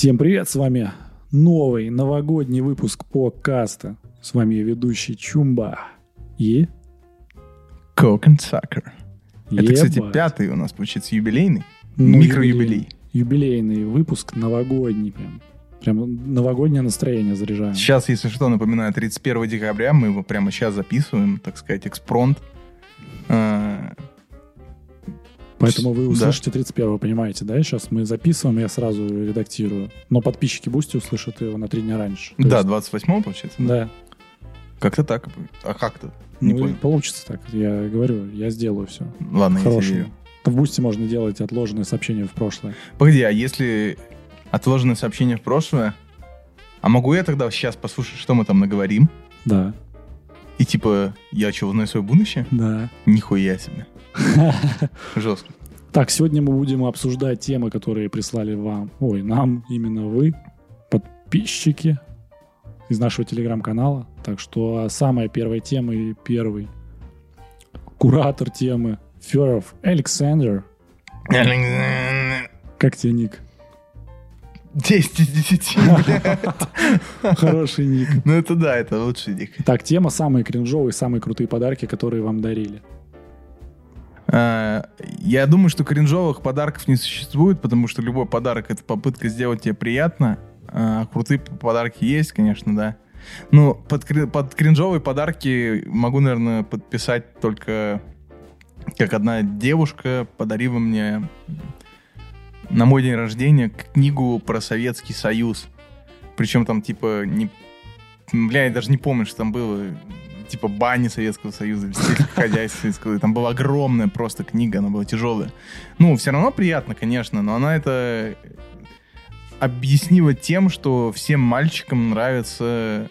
Всем привет, с вами новый новогодний выпуск подкаста. С вами я ведущий Чумба. И... Coke and Sucker. Это, кстати, Ебать. пятый у нас, получается, юбилейный. Ну, Микроюбилей. Юбилейный выпуск, новогодний прям. Прям новогоднее настроение заряжаем. Сейчас, если что, напоминаю, 31 декабря, мы его прямо сейчас записываем, так сказать, экспронт. А, Поэтому вы Да. услышите 31 понимаете, да? Сейчас мы записываем, я сразу редактирую. Но подписчики Boosty услышат его на три дня раньше. То Да, есть- 28 получается? Да. Как-то так. А как-то? Не Ну, понял. получится так. Я говорю, я сделаю все. Ладно, я тебе. В Boosty можно делать отложенные сообщения в прошлое. Погоди, а если отложенное сообщение в прошлое, а могу я тогда сейчас послушать, что мы там наговорим? Да. И типа, я что, узнаю свое будущее? Да. Нихуя себе. Жестко. Так, сегодня мы будем обсуждать темы, которые прислали вам, ой, нам, именно вы, подписчики из нашего телеграм-канала. Так что самая первая тема и первый куратор темы Феров Александр. Как тебе ник? 10 из 10, блядь. Хороший ник. Ну это да, это лучший дик. Так, тема самые кринжовые, самые крутые подарки, которые вам дарили. А, Я думаю, что кринжовых подарков не существует, потому что любой подарок — это попытка сделать тебе приятно. А крутые подарки есть, конечно, да. Ну, под, под кринжовые подарки могу, наверное, подписать только как одна девушка подарила мне на мой день рождения книгу про Советский Союз. Причем там, типа, не... Бля, я даже не помню, что там было. Типа бани Советского Союза, хозяйство Советского. Там была огромная просто книга, она была тяжелая. Ну, все равно приятно, конечно, но она это объяснила тем, что всем мальчикам нравится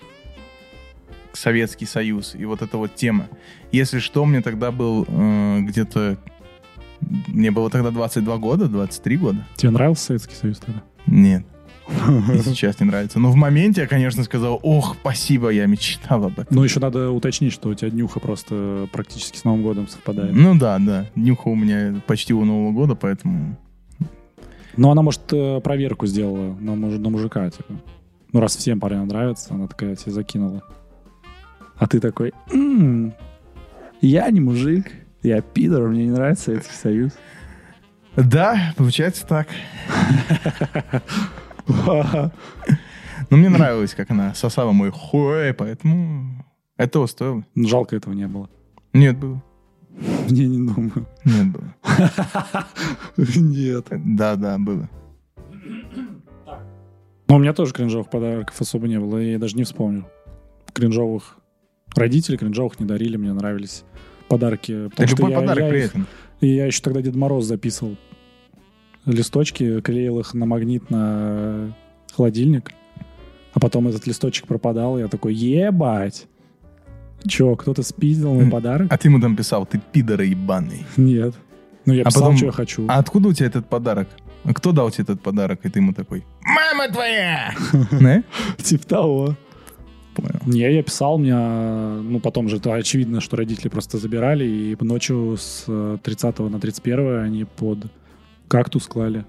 Советский Союз. И вот эта вот тема. Если что, мне тогда был э, где-то... Мне было тогда 22 года, 23 года. Тебе нравился Советский Союз тогда? Нет. И сейчас не нравится. Но в моменте я, конечно, сказал, ох, спасибо, я мечтал об этом. Ну, еще надо уточнить, что у тебя днюха просто практически с Новым годом совпадает. Ну да, да. Нюха у меня почти у Нового года, поэтому... Но она, может, э, проверку сделала на, муж- на мужика, типа. Ну, раз всем парням нравится, она такая тебе закинула. А ты такой, «М, я не мужик, я пидор, мне не нравится Советский Союз. Да, получается так. Но мне нравилось, как она сосала мой хуй, поэтому этого стоило. Ну, Жалко этого не было. Нет, было. Не, не думаю. Нет, было. Нет. Да, да, было. Но у меня тоже кринжовых подарков особо не было, я даже не вспомню. Кринжовых родителей кринжовых не дарили, мне нравились подарки. Да любой я- подарок я при их- я еще тогда Дед Мороз записывал листочки, клеил их на магнит на холодильник. А потом этот листочек пропадал, я такой, ебать! Че, кто-то спиздил мой подарок? А ты ему там писал, ты пидор ебаный. Нет. Ну, я А писал, потом- что я хочу. А откуда у тебя этот подарок? А Кто дал тебе этот подарок? И ты ему такой, мама твоя! Типа того. Понял. Не, я писал, мне, ну, потом же это очевидно, что родители просто забирали, и ночью с э, 30 на 31 они под кактус клали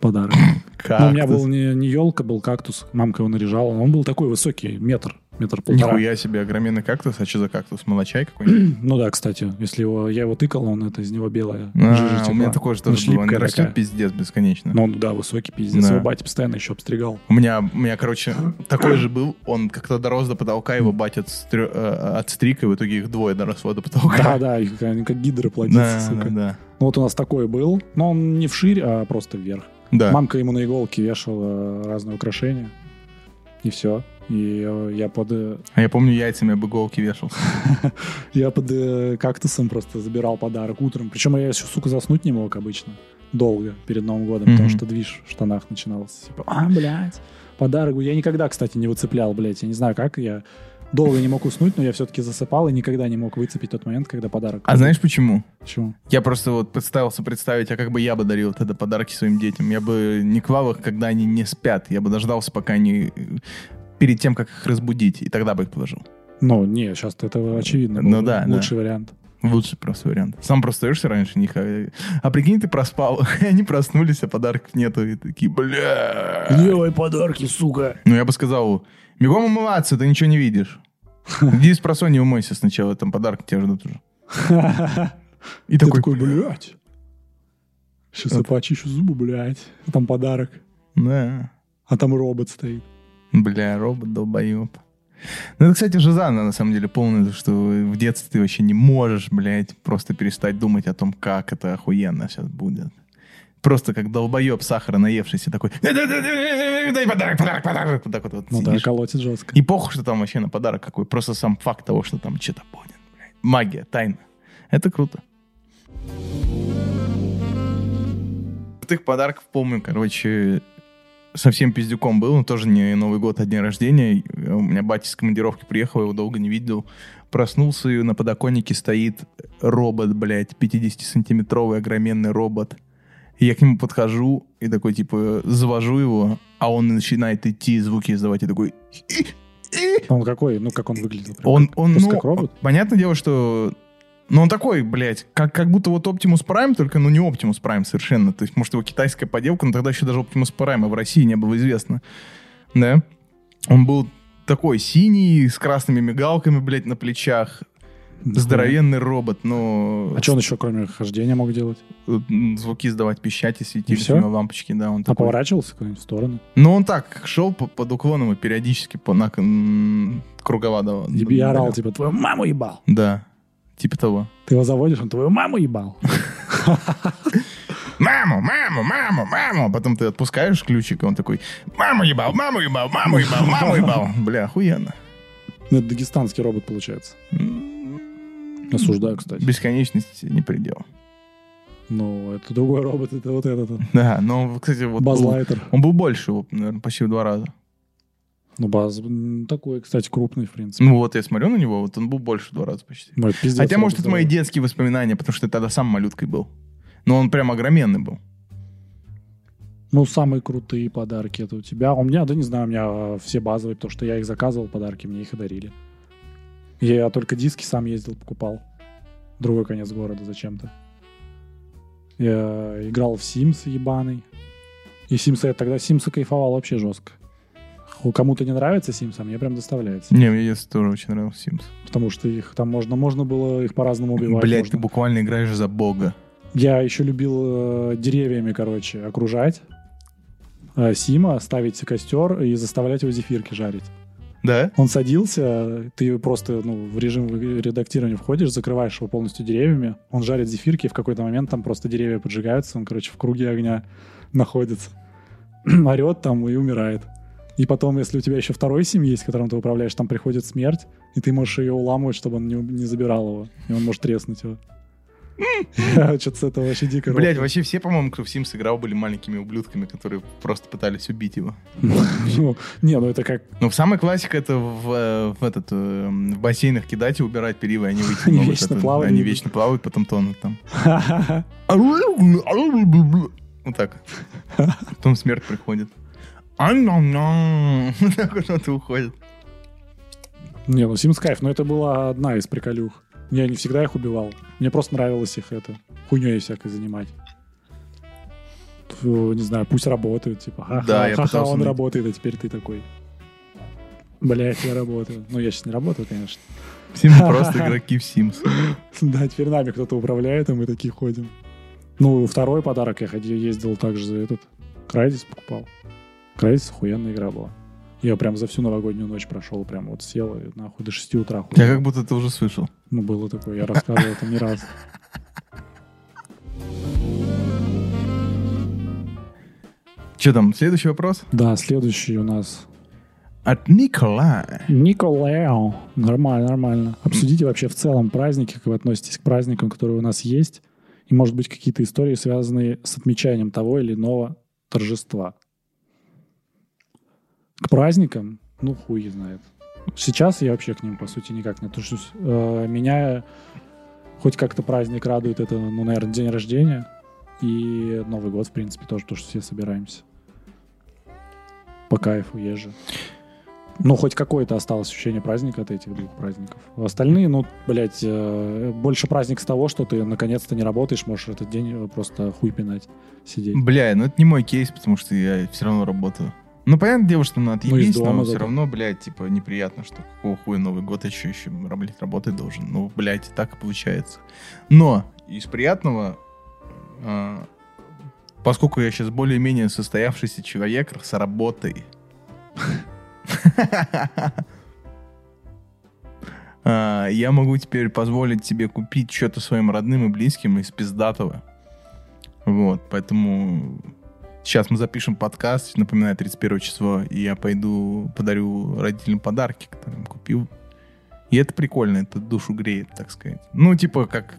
подарок. Ну, у меня был не, не елка, был кактус. Мамка его наряжала. Он был такой высокий, метр, метр полтора. Нихуя себе огроменный кактус. А что за кактус? Молочай какой-нибудь? Ну да, кстати, если его, я его тыкал, он это из него белая А, у меня такой же Ну, тоже был. Он растет пиздец бесконечно. Ну, да, высокий пиздец. Да. Его батя постоянно еще обстригал. У меня, у меня, короче, такой же был. Он как-то дорос до потолка, его батя отстрё- э, отстриг, и в итоге их двое доросло до потолка. Да, да, они как гидры плодятся, да, сука. да, да. Ну, вот у нас такой был, но он не вширь, а просто вверх. Да. Мамка ему на иголке вешала разные украшения. И все. И э, я под, э, А я помню, яйцами об иголки вешался. я под э, кактусом просто забирал подарок утром. Причем я еще, сука, заснуть не мог обычно. Долго перед Новым годом, потому что движ в штанах начинался. Типа, а, блядь, подарок. Я никогда, кстати, не выцеплял, блядь. Я не знаю, как я долго не мог уснуть, но я все-таки засыпал и никогда не мог выцепить тот момент, когда подарок. А знаешь почему? Почему? Я просто вот представился представить, а как бы я бы дарил тогда подарки своим детям. Я бы не клал их, когда они не спят. Я бы дождался, пока они... Перед тем, как их разбудить. И тогда бы их положил. Ну, не, сейчас это очевидно. Ну да, да. Лучший вариант. Лучший просто вариант. Сам просто остаешься раньше них. А, а прикинь, ты проспал. и они проснулись, а подарков нету. И такие, бля. Делай подарки, сука. Ну, я бы сказал, бегом умываться, ты ничего не видишь. Иди с просонья умойся сначала, там подарки тебя ждут уже. И такой, такой, блядь. Сейчас я почищу зубы, блядь. Там подарок. да. А там робот стоит. Бля, робот долбоеб. Ну, это, кстати, Жизана, на самом деле, полное, что в детстве ты вообще не можешь, блядь, просто перестать думать о том, как это охуенно сейчас будет. Просто как долбоеб сахара наевшийся такой, дай подарок, подарок, подарок. Вот так вот, вот Ну да, сидишь. колотит жестко. И похуй, что там вообще на подарок какой. Просто сам факт того, что там что-то будет. блядь. Магия, тайна. Это круто. Крутых подарков помню, короче, совсем пиздюком был, но тоже не Новый год, а день рождения. У меня батя с командировки приехал, я его долго не видел. Проснулся, и на подоконнике стоит робот, блядь, 50-сантиметровый огроменный робот. И я к нему подхожу и такой, типа, завожу его, а он начинает идти, звуки издавать, и такой... Он какой? Ну, как он выглядел? Прям Он, он, просто ну, робот? понятное дело, что... Ну, он такой, блядь, как, как будто вот Optimus Prime, только, ну, не Optimus Prime совершенно. То есть, может, его китайская поделка, но тогда еще даже Optimus Prime в России не было известно. Да? Он был такой синий, с красными мигалками, блядь, на плечах. Здоровенный робот, но... А что он еще, кроме хождения, мог делать? м, Звуки издавать, пищать и светились него лампочки, да, он А такой. поворачивался в сторону? Ну, он так шел по- под уклоном и периодически по, на, кругова давал. И орал, типа, твою маму ебал. Да, типа того. Ты его заводишь, он твою маму ебал. Маму, маму, маму, маму. Потом ты отпускаешь ключик, и он такой, маму ебал, маму ебал, маму ебал, маму ебал. Бля, охуенно. Ну, это дагестанский робот, получается. Осуждаю, кстати. Бесконечность не предел. Ну, это другой робот, это вот этот. Да, но, кстати, вот Базлайтер. он был больше, наверное, почти в два раза. Ну, баз такой, кстати, крупный, в принципе. Ну вот, я смотрю на него, вот он был больше в два раза почти. Это пиздец, Хотя, может, это мои детские воспоминания, потому что я тогда сам малюткой был. Но он прям огроменный был. Ну, самые крутые подарки это у тебя. У меня, да не знаю, у меня э, все базовые, потому что я их заказывал, подарки, мне их и дарили. Я только диски сам ездил, покупал. Другой конец города зачем-то. Я играл в Sims ебаный. И Sims я тогда Sims кайфовал вообще жестко. Кому-то не нравится Sims, а мне прям доставляется. Не, мне детстве тоже очень нравился Sims. Потому что их там можно, можно было их по-разному убивать. Блять, можно. ты буквально играешь за бога. Я еще любил э, деревьями, короче, окружать. э, Сима, ставить костер и заставлять его зефирки жарить. Да? Он садился, ты просто ну, в режим редактирования входишь, закрываешь его полностью деревьями, он жарит зефирки, и в какой-то момент там просто деревья поджигаются, он, короче, в круге огня находится. Орет там и умирает. И потом, если у тебя еще второй сим есть, которым ты управляешь, там приходит смерть, и ты можешь ее уламывать, чтобы он не, не забирал его. И он может треснуть его. Что-то с этого вообще дико Блять, вообще все, по-моему, кто в Sims играл, были маленькими ублюдками, которые просто пытались убить его. Ну, Не, ну это как... Но самая классика это в, э, в этот э, в бассейнах кидать и убирать перила, и они выйти Они вечно плавают. Они вечно плавают, потом тонут там. Вот так. Потом смерть приходит. Ам-нам-нам. Вот так и уходит. Не, ну Sims кайф, но это была одна из приколюх. Я не всегда их убивал. Мне просто нравилось их это хуйней всякой занимать. Фу, Не знаю, пусть работают, типа, ха-ха, Да, я ха-ха, он найти. работает, а теперь ты такой. Блять, я работаю. Ну, я сейчас не работаю, конечно. Мы просто игроки в Sims. Да, теперь нами кто-то управляет, а мы такие ходим. Ну, второй подарок я ходил, ездил также за этот. Крайдис покупал. Крайдис охуенная игра была. Я прям за всю новогоднюю ночь прошел, прям вот сел и нахуй до 6 утра. Я ходил. как будто ты уже слышал. Ну, было такое, я рассказывал это не раз. Что там, следующий вопрос? Да, следующий у нас От Николая. Николао. Нормально, нормально. Обсудите вообще в целом праздники, как вы относитесь к праздникам, которые у нас есть, и, может быть, какие-то истории, связанные с отмечанием того или иного торжества. К праздникам, ну, хуй знает. Сейчас я вообще к ним, по сути, никак не отношусь. Э, Меня хоть как-то праздник радует, это, ну, наверное, день рождения и Новый год, в принципе, тоже, то, что все собираемся. По кайфу езжу. Ну, хоть какое-то осталось ощущение праздника от этих двух праздников. Остальные, ну, блядь, э, больше праздник с того, что ты наконец-то не работаешь, можешь этот день просто хуй пинать, сидеть. Бля, ну это не мой кейс, потому что я все равно работаю. Ну, понятное дело, что надо Ну, отъебись, но все равно, блядь, типа, неприятно, что какого хуя Новый год еще, еще, блядь, работать должен. Ну, блядь, и так и получается. Но из приятного, а, поскольку я сейчас более-менее состоявшийся человек с работой, а, я могу теперь позволить тебе купить что-то своим родным и близким из пиздатого. Вот, поэтому сейчас мы запишем подкаст, напоминаю, 31 число, и я пойду подарю родителям подарки, которые купил. И это прикольно, это душу греет, так сказать. Ну, типа, как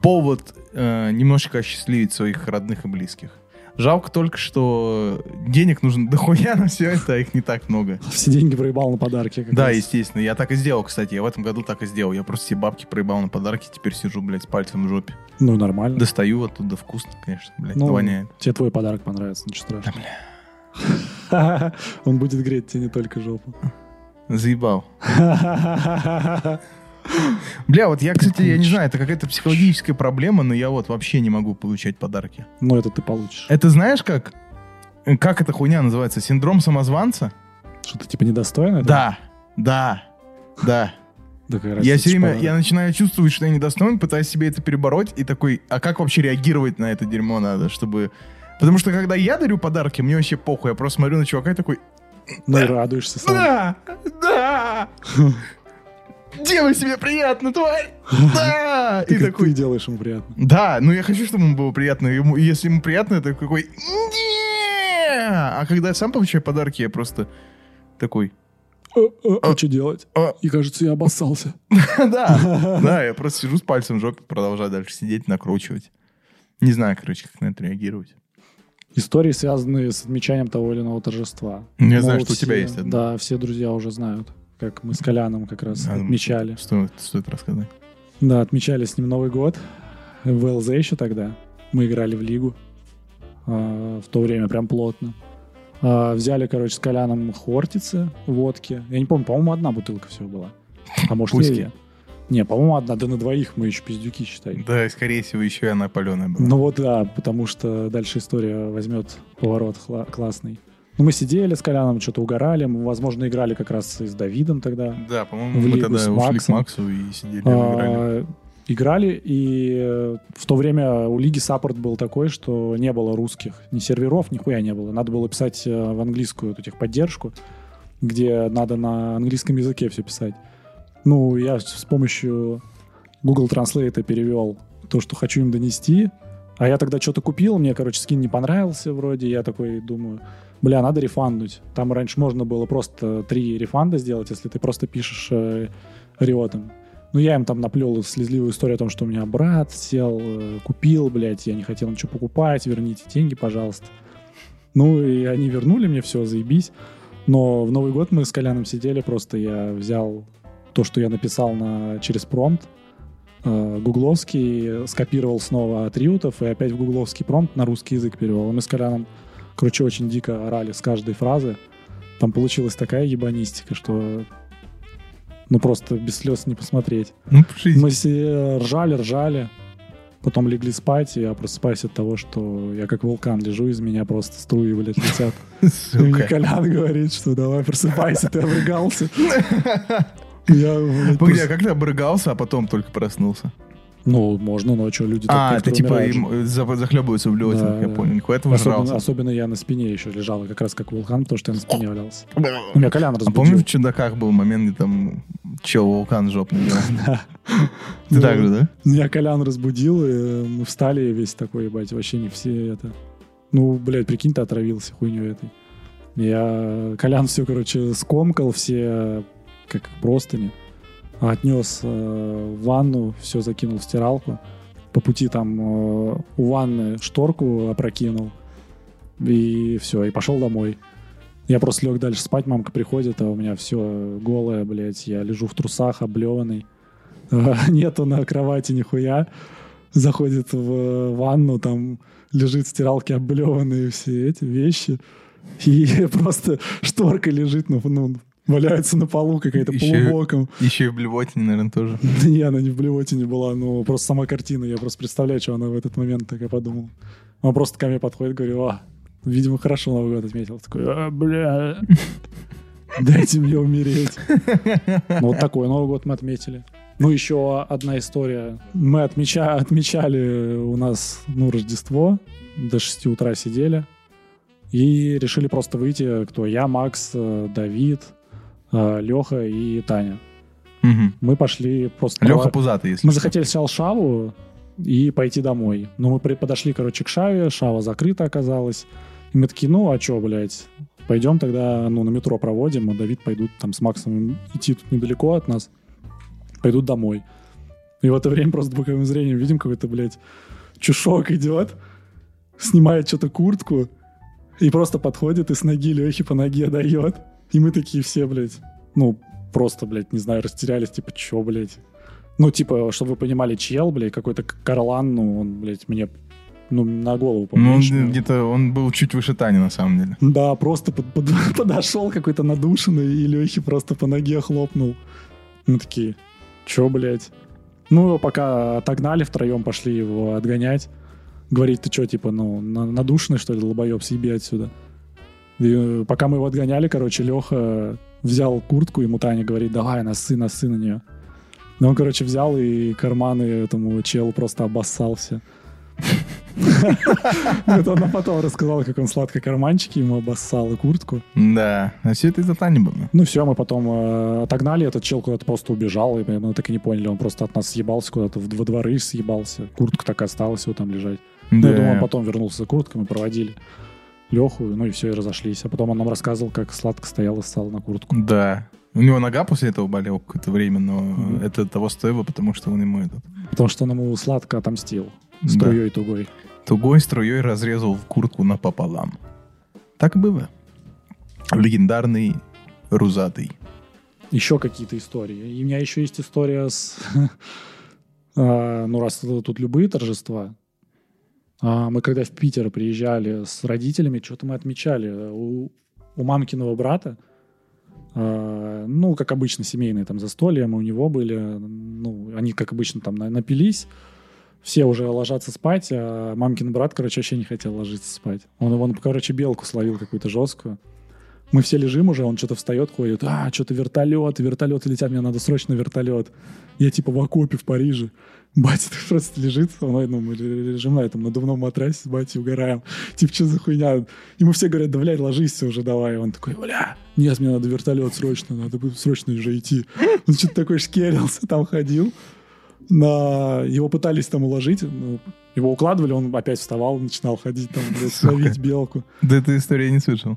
повод э, немножечко осчастливить своих родных и близких. Жалко только, что денег нужно дохуя на все это, а их не так много. Все деньги проебал на подарки. Да, раз. естественно. Я так и сделал, кстати. Я в этом году так и сделал. Я просто все бабки проебал на подарки, теперь сижу, блядь, с пальцем в жопе. Ну, нормально. Достаю оттуда вкусно, конечно, блядь, Ну, воняет. Тебе твой подарок понравится, ничего страшного. Он будет греть тебе не только жопу. Заебал. Бля, вот я, кстати, я не знаю, это какая-то психологическая проблема, но я вот вообще не могу получать подарки. Ну, это ты получишь. Это знаешь как? Как эта хуйня называется? Синдром самозванца? Что ты типа недостойный? этого? Да, да, да. Я все время, подарок. я начинаю чувствовать, что я недостоин, пытаюсь себе это перебороть, и такой, а как вообще реагировать на это дерьмо надо, чтобы... Потому что когда я дарю подарки, мне вообще похуй, я просто смотрю на чувака и такой, Ну и радуешься сам. да, да, делай себе приятно, тварь, да, Ты, и такой, ты делаешь ему приятно. да, ну я хочу, чтобы ему было приятно, ему, если ему приятно, это какой, а когда я сам получаю подарки, я просто такой, А что делать? а, И кажется, я обоссался. Да, да, я просто сижу с пальцем в жопе, продолжаю дальше сидеть, накручивать. Не знаю, короче, как на это реагировать. Истории, связанные с отмечанием того или иного торжества. Я Мол, знаю, что у тебя есть одно. Да, все друзья уже знают, как мы с Коляном как раз А, отмечали. Стоит, стоит рассказать. Да, отмечали с ним Новый год. В ЛЗ еще тогда. Мы играли в лигу. а, в то время прям плотно. А, взяли, короче, с Коляном хортицы, водки. Я не помню, по-моему, одна бутылка всего была. А может, Пуськи. две. Не, по-моему, одна. Да на двоих мы еще пиздюки, считай. Да, и, скорее всего, еще и она паленая была. Ну вот да, потому что дальше история возьмет поворот хла- классный. Ну, мы сидели с Коляном, что-то угорали. Мы, возможно, играли как раз и с Давидом тогда. Да, по-моему, мы лигу тогда с ушли к. Максу и сидели, играли. А, играли, и э, в то время у лиги саппорт был такой, что не было русских, ни серверов, нихуя не было. Надо было писать э, в английскую эту техподдержку, где надо на английском языке все писать. Ну, я с помощью Google Translate перевел то, что хочу им донести. А я тогда что-то купил, мне, короче, скин не понравился вроде. Я такой думаю, бля, надо рефанднуть. Там раньше можно было просто три рефанда сделать, если ты просто пишешь э, риотом. Ну, я им там наплел слезливую историю о том, что у меня брат сел, э, купил, блядь, я не хотел ничего покупать, верните деньги, пожалуйста. Ну, и они вернули мне все, заебись. Но в Новый год мы с Коляном сидели, просто я взял то, что я написал на, через промпт, э, гугловский, скопировал снова от риутов и опять в гугловский промпт на русский язык перевел. И мы с Коляном, короче, очень дико орали с каждой фразы. Там получилась такая ебанистика, что ну просто без слез не посмотреть. Ну. Мы все ржали, ржали, потом легли спать, и я просыпаюсь от того, что я как вулкан лежу, из меня просто струи, блядь, летят. И мне. Колян говорит, что давай просыпайся, ты обрыгался. Я, блядь, Погоди, а как ты обрыгался, а потом только проснулся? Ну, можно ночью, люди А, некоторые типа им, э, за- захлебываются в блевотинах, Да, я да. понял. Нихуя ты Особенно, особенно я на спине еще лежал, как раз как вулкан, потому что я на спине валялся. Ну, меня Колян А разбудил. помнишь, в чудаках был момент, где там чел вулкан жопный. Ты Ну, так же, да? Меня Колян разбудил, и мы встали, весь такой, ебать, вообще не все это... Ну, блядь, прикинь, ты отравился хуйней этой. Я... Колян все, короче, скомкал, все как простыни, отнес э, в ванну, все закинул в стиралку. По пути там э, у ванны шторку опрокинул. И все, и пошел домой. Я просто лег дальше спать, мамка приходит, а у меня все голое, блядь. Я лежу в трусах, облеванный. Нету на кровати нихуя. Заходит в ванну, там лежит в стиралке облеванные все эти вещи. И просто шторка лежит, ну, ну, валяется на полу какая-то Еще- полубоком. Еще и в блевотине, наверное, тоже. Не, она не в блевотине была, ну, просто сама картина. Я просто представляю, что она в этот момент такая подумала. Он просто ко мне подходит, говорю, а, видимо, хорошо Новый год отметил. Такой, а, бля, дайте мне умереть. Ну, вот такой Новый год мы отметили. Ну, еще одна история. Мы отмеча- отмечали у нас, ну, Рождество. До 6 утра сидели. И решили просто выйти, кто я, Макс, э, Давид, Леха и Таня. Мгм. Мы пошли просто... Леха Пузатый, если Мы что. захотели сначала Шаву и пойти домой. Но мы при- подошли, короче, к Шаве, Шава закрыта оказалась. И мы такие, ну, а чё, блядь, пойдем тогда, ну, на метро проводим, а Давид пойдут там с Максом идти тут недалеко от нас, пойдут домой. И в это время просто боковым зрением видим какой-то, блядь, чушок идет, снимает что-то куртку и просто подходит и с ноги Лехи по ноге дает. И мы такие все, блядь, ну, просто, блядь, не знаю, растерялись, типа, чё, блядь. Ну, типа, чтобы вы понимали, чел, блядь, какой-то Карлан, ну, он, блядь, мне, ну, на голову Ну, поменьше, ну. где-то, он был чуть выше Тани, на самом деле. Да, просто под- под- подошел какой-то надушенный, и Лехи просто по ноге хлопнул. Мы такие, чё, блядь? Ну, его пока отогнали втроем, пошли его отгонять. Говорит, ты чё, типа, ну, на- надушенный, что ли, долбоеб, съеби отсюда. И, э, пока мы его отгоняли, короче, Леха взял куртку, ему Таня говорит, давай, носы, носы на нее. Ну, он, короче, взял и карманы этому челу просто обоссал все. Это он нам потом рассказал, как он сладко карманчики ему обоссал и куртку. Да, а все это из-за Тани было. Ну все, мы потом э, отогнали, этот чел куда-то просто убежал, и мы так и не поняли, он просто от нас съебался куда-то в, во дворы съебался. Куртка так осталась его там лежать. Ну, я думаю, он потом вернулся за курткой, мы проводили Леху, ну и все, и разошлись. А потом он нам рассказывал, как сладко стоял и ссал на куртку. Да. У него нога после этого болела какое-то время, но Мгм. это того стоило, потому что он ему этот Потому что он ему сладко отомстил. Да. Струей тугой. тугой струей разрезал куртку напополам. Так было. Легендарный Рузатый. Еще какие-то истории. И у меня еще есть история с... а, Ну, раз тут любые торжества. А, Мы когда в Питер приезжали с родителями, что-то мы отмечали. У, у мамкиного брата, а, ну, как обычно, семейные там застолья, мы у него были. Ну, они, как обычно, там на- напились. Все уже ложатся спать, а мамкин брат, короче, вообще не хотел ложиться спать. Он, он короче, белку словил какую-то жесткую. Мы все лежим уже, он что-то встает, ходит. А, что-то вертолет, вертолеты летят, мне надо срочно вертолет. Я типа в окопе в Париже. Батя просто лежит, со мной, ну, мы лежим на этом надувном матрасе с батей угораем. Типа, что за хуйня? Ему все говорят, да, блядь, ложись уже давай. Он такой, бля, нет, мне надо вертолет срочно, надо срочно уже идти. Он что-то такой шкерился, там ходил. На... Его пытались там уложить, ну, его укладывали, он опять вставал, начинал ходить там, блядь, ловить белку. Да эту историю я не слышал.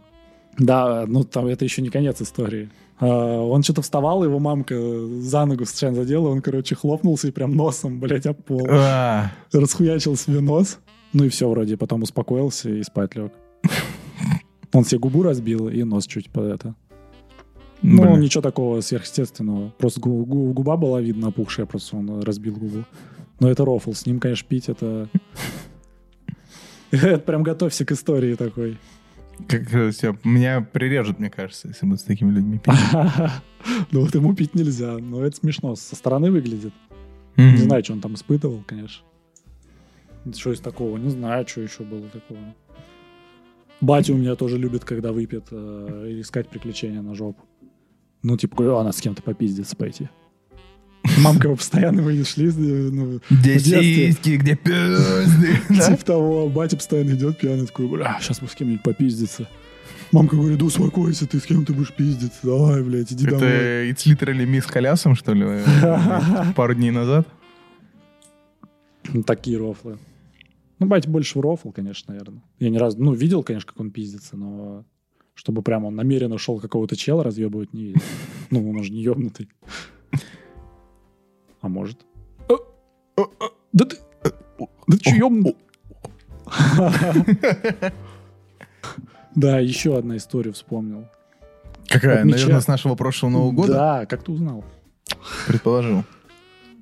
Да, ну там это еще не конец истории. А, он что-то вставал, его мамка за ногу случайно задела, он, короче, хлопнулся и прям носом, блядь, об пол. А, Расхуячил себе нос. Ну и все вроде, потом успокоился и спать лег. Он себе губу разбил и нос чуть под это. Ну, бля. ничего такого сверхъестественного. Просто гу- гу- губа была видно опухшая, просто он разбил губу. Но это рофл. С ним, конечно, пить это... Это прям готовься к истории такой. Как, э, всё, меня прирежут, мне кажется, если буду с такими людьми пить. Ну вот ему пить нельзя. Но это смешно. Со стороны выглядит. Не знаю, что он там испытывал, конечно. Что из такого? Не знаю, что еще было такого. Батя у меня тоже любит, когда выпьет, э, искать приключения на жопу. Ну, типа, а надо с кем-то попиздиться пойти. Мамка его постоянно мы шли, э, ну, Где сиськи, где пизды, типа того. Батя постоянно идет пьяный, такой, бля, сейчас мы с кем-нибудь попиздиться. Мамка говорит, да успокойся, ты с кем ты будешь пиздиться? Давай, блядь, иди домой. Это It's Literally Miss Колясом, что ли? Пару дней назад. Ну, такие рофлы. Ну, батя больше в рофл, конечно, наверное. Я ни разу, ну, видел, конечно, как он пиздится, но чтобы прям он намеренно шел какого-то чела разъебывать, не видел. Ну, он же не ебнутый. А может? Да ты... Да ты? Да, еще одна история вспомнил. Какая? Наверное, с нашего прошлого Нового года? Да, как ты узнал? Предположил.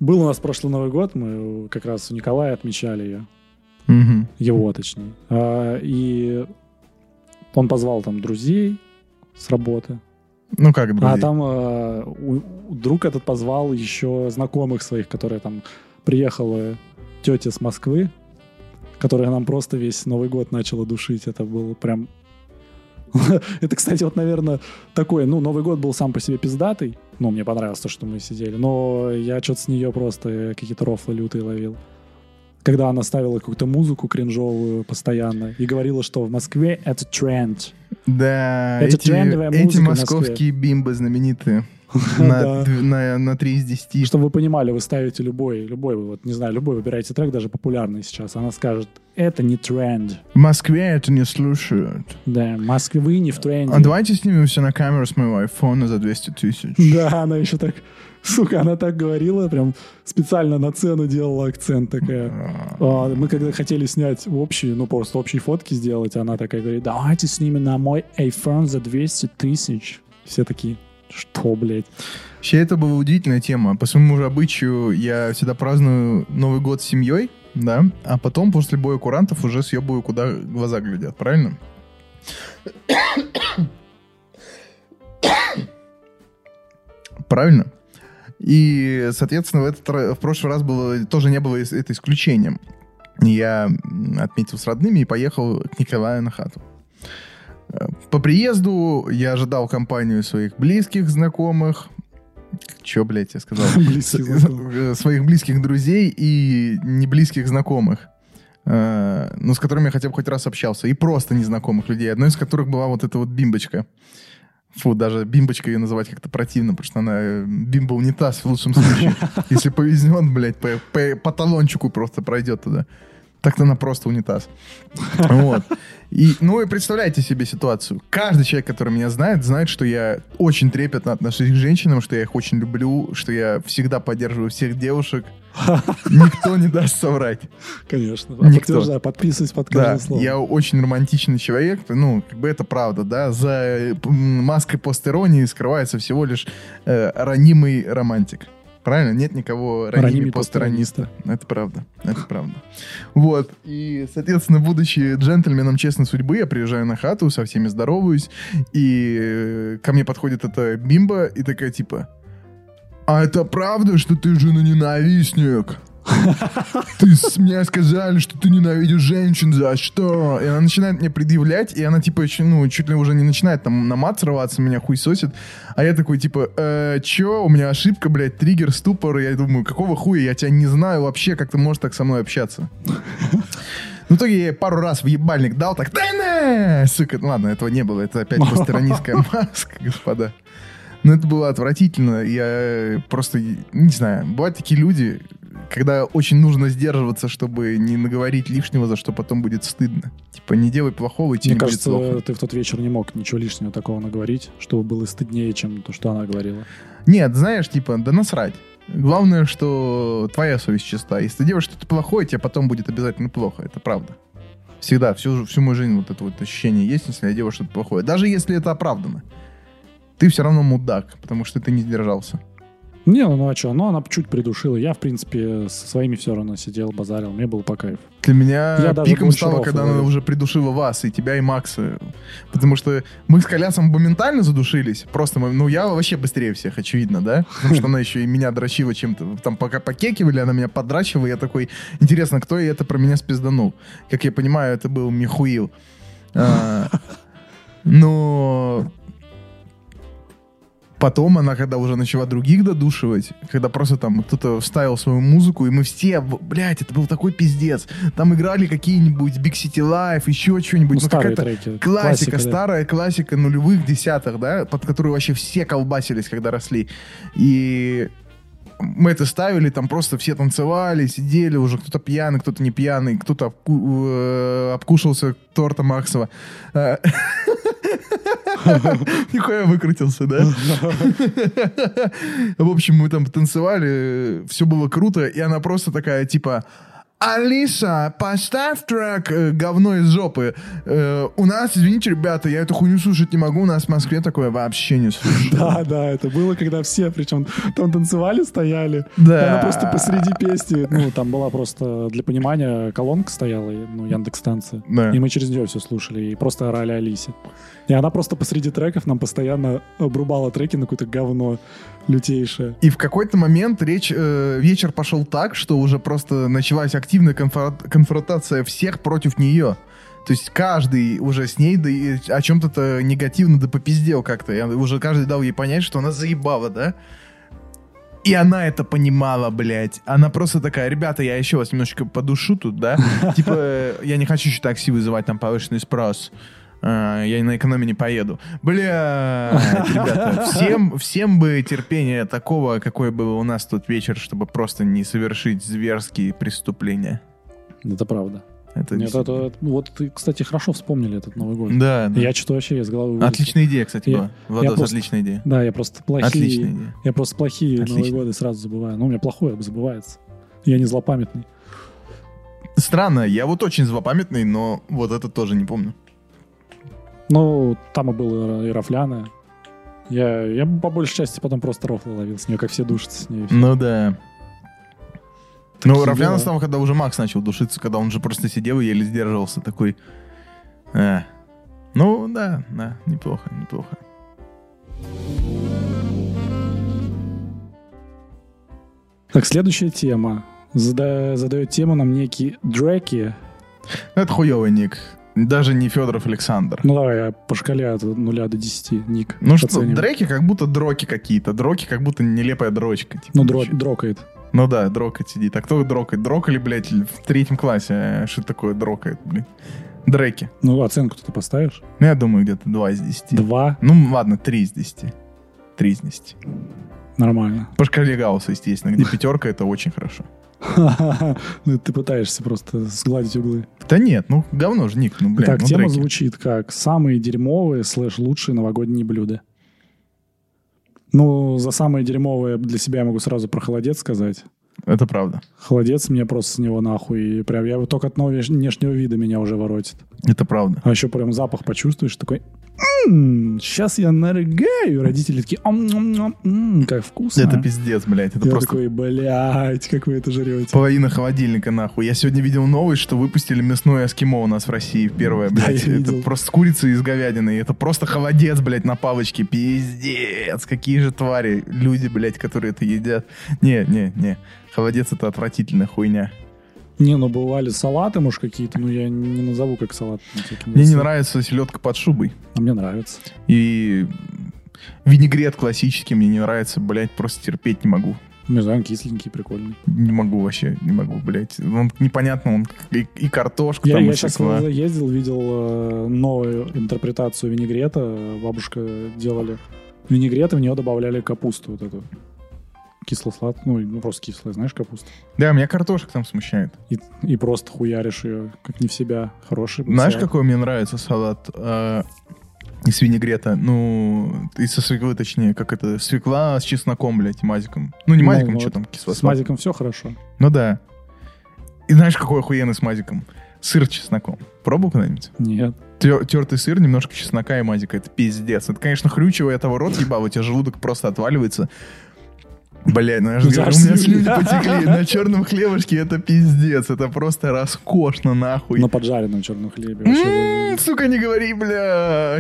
Был у нас прошлый Новый год, мы как раз у Николая отмечали ее. Его точнее. А, и он позвал там друзей с работы. Ну как друзей? А там э, у- друг этот позвал еще знакомых своих, которые там приехала тетя с Москвы, которая нам просто весь Новый год начала душить. Это было прям... Это, кстати, вот, наверное, такой, ну, Новый год был сам по себе пиздатый. Ну, мне понравилось то, что мы сидели. Но я что-то с нее просто какие-то рофлы лютые ловил. Когда она ставила какую-то музыку кринжовую постоянно и говорила, что в Москве это тренд. Да, Это эти, трендовая эти музыка московские бимбы знаменитые. Да. На, дв- на, на 3 из 10. Чтобы вы понимали, вы ставите любой, любой, вот, не знаю, любой выбираете трек, даже популярный сейчас. Она скажет, это не тренд. В Москве это не слушают. Да, Москвы не в тренде. А давайте снимем все на камеру с моего айфона за 200 тысяч. Да, она еще так, сука, она так говорила, прям специально на цену делала акцент такая. А, Мы когда хотели снять общие, ну просто общие фотки сделать, она такая говорит, давайте снимем на мой iPhone за 200 тысяч. Все такие, что, блядь? Вообще, это была удивительная тема. По своему же обычаю я всегда праздную Новый год с семьей, да, а потом после боя курантов уже съебываю, куда глаза глядят, правильно? Правильно? И, соответственно, в, этот, в прошлый раз было, тоже не было это исключением. Я отметил с родными и поехал к Николаю на хату. По приезду я ожидал компанию своих близких знакомых. Че, блядь, я сказал? Своих близких друзей и неблизких знакомых. Э, Ну, с которыми я хотя бы хоть раз общался. И просто незнакомых людей. Одной из которых была вот эта вот бимбочка. Фу, даже бимбочкой ее называть как-то противно, потому что она э, бимба-унитаз в лучшем случае. Если повезет, блядь, по, по, по талончику просто пройдет туда. Так-то она просто унитаз. Вот. И, ну и представляете себе ситуацию. Каждый человек, который меня знает, знает, что я очень трепетно отношусь к женщинам, что я их очень люблю, что я всегда поддерживаю всех девушек. Никто не даст соврать. Конечно. Никто. Подтверждаю, подписываюсь под Да, каждое слово. я очень романтичный человек, ну, как бы это правда, да, за маской постеронии скрывается всего лишь э, ранимый романтик. Правильно? Нет никого Ранимый постерониста. Это правда, это правда. Вот, и, соответственно, будучи джентльменом честной судьбы, я приезжаю на хату, со всеми здороваюсь, и э, ко мне подходит эта бимба и такая типа, а это правда, что ты жена-ненавистник? Ты с мне сказали, что ты ненавидишь женщин, за что? И она начинает мне предъявлять, и она, типа, ну, чуть ли уже не начинает там на мат срываться, меня хуй сосит. А я такой, типа, э, чё, у меня ошибка, блядь, триггер, ступор. И я думаю, какого хуя, я тебя не знаю вообще, как ты можешь так со мной общаться. В итоге я ей пару раз в ебальник дал, так, да сука, ну ладно, этого не было, это опять постеронистская маска, господа. Но это было отвратительно. Я просто, не знаю, бывают такие люди, когда очень нужно сдерживаться, чтобы не наговорить лишнего, за что потом будет стыдно. Типа, не делай плохого, и тебе Мне не кажется, будет плохо. ты в тот вечер не мог ничего лишнего такого наговорить, чтобы было стыднее, чем то, что она говорила. Нет, знаешь, типа, да насрать. Главное, что твоя совесть чиста. Если ты делаешь что-то плохое, тебе потом будет обязательно плохо. Это правда. Всегда, всю, всю мою жизнь вот это вот ощущение есть, если я делаю что-то плохое. Даже если это оправдано. Ты все равно мудак, потому что ты не сдержался. Не, ну а что, ну она чуть придушила. Я, в принципе, со своими все равно сидел, базарил, мне было по кайфу. Для меня Я пиком стало, когда она говорю. уже придушила вас, и тебя, и Макса. Потому что мы с Колясом моментально задушились. Просто, мы- ну, я вообще быстрее всех, очевидно, да? Потому что она еще и меня дрочила чем-то. Там пока покекивали, она меня подрачивала, я такой, интересно, кто и это про меня спизданул? Как я понимаю, это был Михуил. А, Но Потом она, когда уже начала других додушивать, когда просто там кто-то вставил свою музыку, и мы все, блядь, это был такой пиздец. Там играли какие-нибудь Big City Life, еще что-нибудь. Ну, Ну, какая-то треки. классика, да. старая классика нулевых, десятых, да, под которую вообще все колбасились, когда росли. И мы это ставили, там просто все танцевали, сидели уже, кто-то пьяный, кто-то не пьяный, кто-то обку- э, обкушался торта Максова. Нихуя выкрутился, да? В общем, мы там танцевали, все было круто, и она просто такая, типа, Алиса, поставь трек э, «Говно из жопы». Э, у нас, извините, ребята, я эту хуйню слушать не могу, у нас в Москве такое вообще не слушаю. Да, да, это было, когда все, причем там танцевали, стояли. Да. Она просто посреди песни, ну, там была просто, для понимания, колонка стояла, ну, Яндекс-станция. Да. И мы через нее все слушали, и просто орали Алисе. И она просто посреди треков нам постоянно обрубала треки на какое-то говно лютейшее. И в какой-то момент речь, э, вечер пошел так, что уже просто началась активная конфро- конфронтация всех против нее. То есть каждый уже с ней да, и о чем-то негативно да попиздел как-то. И уже каждый дал ей понять, что она заебала, да? И она это понимала, блядь. Она просто такая, ребята, я еще вас немножечко подушу тут, да? Типа, э, я не хочу еще такси вызывать, там повышенный спрос. А, Я на экономе не поеду. Бля, ребята, всем, всем бы терпение такого, какое было у нас тут вечер, чтобы просто не совершить зверские преступления. Это правда. Это Нет, действительно- это, вот, кстати, хорошо вспомнили этот Новый год. Да, да. Я что-то вообще из головы вылетел. Отличная идея, кстати, Я- была. Владос, просто- отличная идея. Да, я просто плохие... Отличная идея. Я просто плохие Новые Отлично. годы сразу забываю. Ну, у меня плохое забывается. Я не злопамятный. Странно, я вот очень злопамятный, но вот это тоже не помню. Ну, там и было и Рафляна. Я, я по большей части потом просто рофлы ловил с нее, как все душатся с ней. Ну да. Ну, Такие Рафляна дела. стал, когда уже Макс начал душиться, когда он же просто сидел и еле сдерживался, такой... «А». Ну, да, да, неплохо, неплохо. Так, следующая тема. Зада- задает тему нам некий Дреки. Ну, Это хуёвый ник. Даже не Федоров Александр. Ну, давай я по шкале от 0 до 10 ник. Ну что, оцениваю. дреки как будто дроки какие-то. Дроки как будто нелепая дрочка. типа, Ну, дро- вообще. дрокает. Ну да, дрокать сидит. А кто дрокает? Дрокали, блядь, в третьем классе. А Что такое дрокает, блин? Дреки. Ну, оценку ты поставишь? Ну, я думаю, где-то 2 из 10. Два. Ну, ладно, 3 из 10. 3 из 10. Нормально. По шкале Гаусса, естественно, где пятерка, это очень хорошо. Ну, ты пытаешься просто сгладить углы. Да нет, ну, говно же ник, ну, блядь, так, ну, тема дреки. звучит как «Самые дерьмовые слэш лучшие новогодние блюда». Ну, за самые дерьмовые для себя я могу сразу про холодец сказать. Это правда. Холодец мне просто с него нахуй. И прям я только от нового внешнего вида меня уже воротит. Это правда. А еще прям запах почувствуешь, такой, сейчас я нарыгаю. Родители такие, «Ам-ням-ням, м, как вкусно. Это пиздец, блядь. Это Я просто такой, блядь, как вы это жрете. половина холодильника, нахуй. Я сегодня видел новость, что выпустили мясное эскимо у нас в России. Первое, Да, блядь. я это видел. просто с курицей и с говядиной. Это просто холодец, блядь, на палочке. Пиздец. Какие же твари. Люди, блядь, которые это едят. Не, не, не. Холодец это отвратительная хуйня. Не, ну бывали салаты, может, какие-то, но я не назову как салат. ну, Мне не нравится селедка под шубой. А мне нравится. И винегрет классический мне не нравится, блядь, просто терпеть не могу. Не знаю, он кисленький, прикольный. Не могу вообще, не могу, блядь. Он непонятно, он и, и картошка Я, там, и сейчас свекла. ездил, видел э, новую интерпретацию винегрета. Бабушка делали винегрет, и в нее добавляли капусту вот эту. Кисло-сладкую, ну, ну, просто кислая, знаешь, капуста. Да, меня картошка там смущает. И, и просто хуяришь ее, как не в себя. Хороший Знаешь, салат. какой мне нравится салат э, из винегрета? Ну, и со свеклы, точнее, как это, свекла с чесноком, блядь, мазиком. Ну, не Ну, мазиком, ну, что вот там, кисло С мазиком все хорошо. Ну да. И знаешь, какой охуенный с мазиком? Сыр с чесноком. Пробовал когда-нибудь? Нет. Тер- Тертый сыр, немножко чеснока и мазика. Это пиздец. Это, конечно, хрючево, я того рот ебал, у тебя желудок просто отваливается. Блядь, ну я же У тебя говорю, у меня слюни. потекли. На черном хлебушке это пиздец. Это просто роскошно, нахуй. На поджаренном черном хлебе. вообще М, Сука, не говори, бля.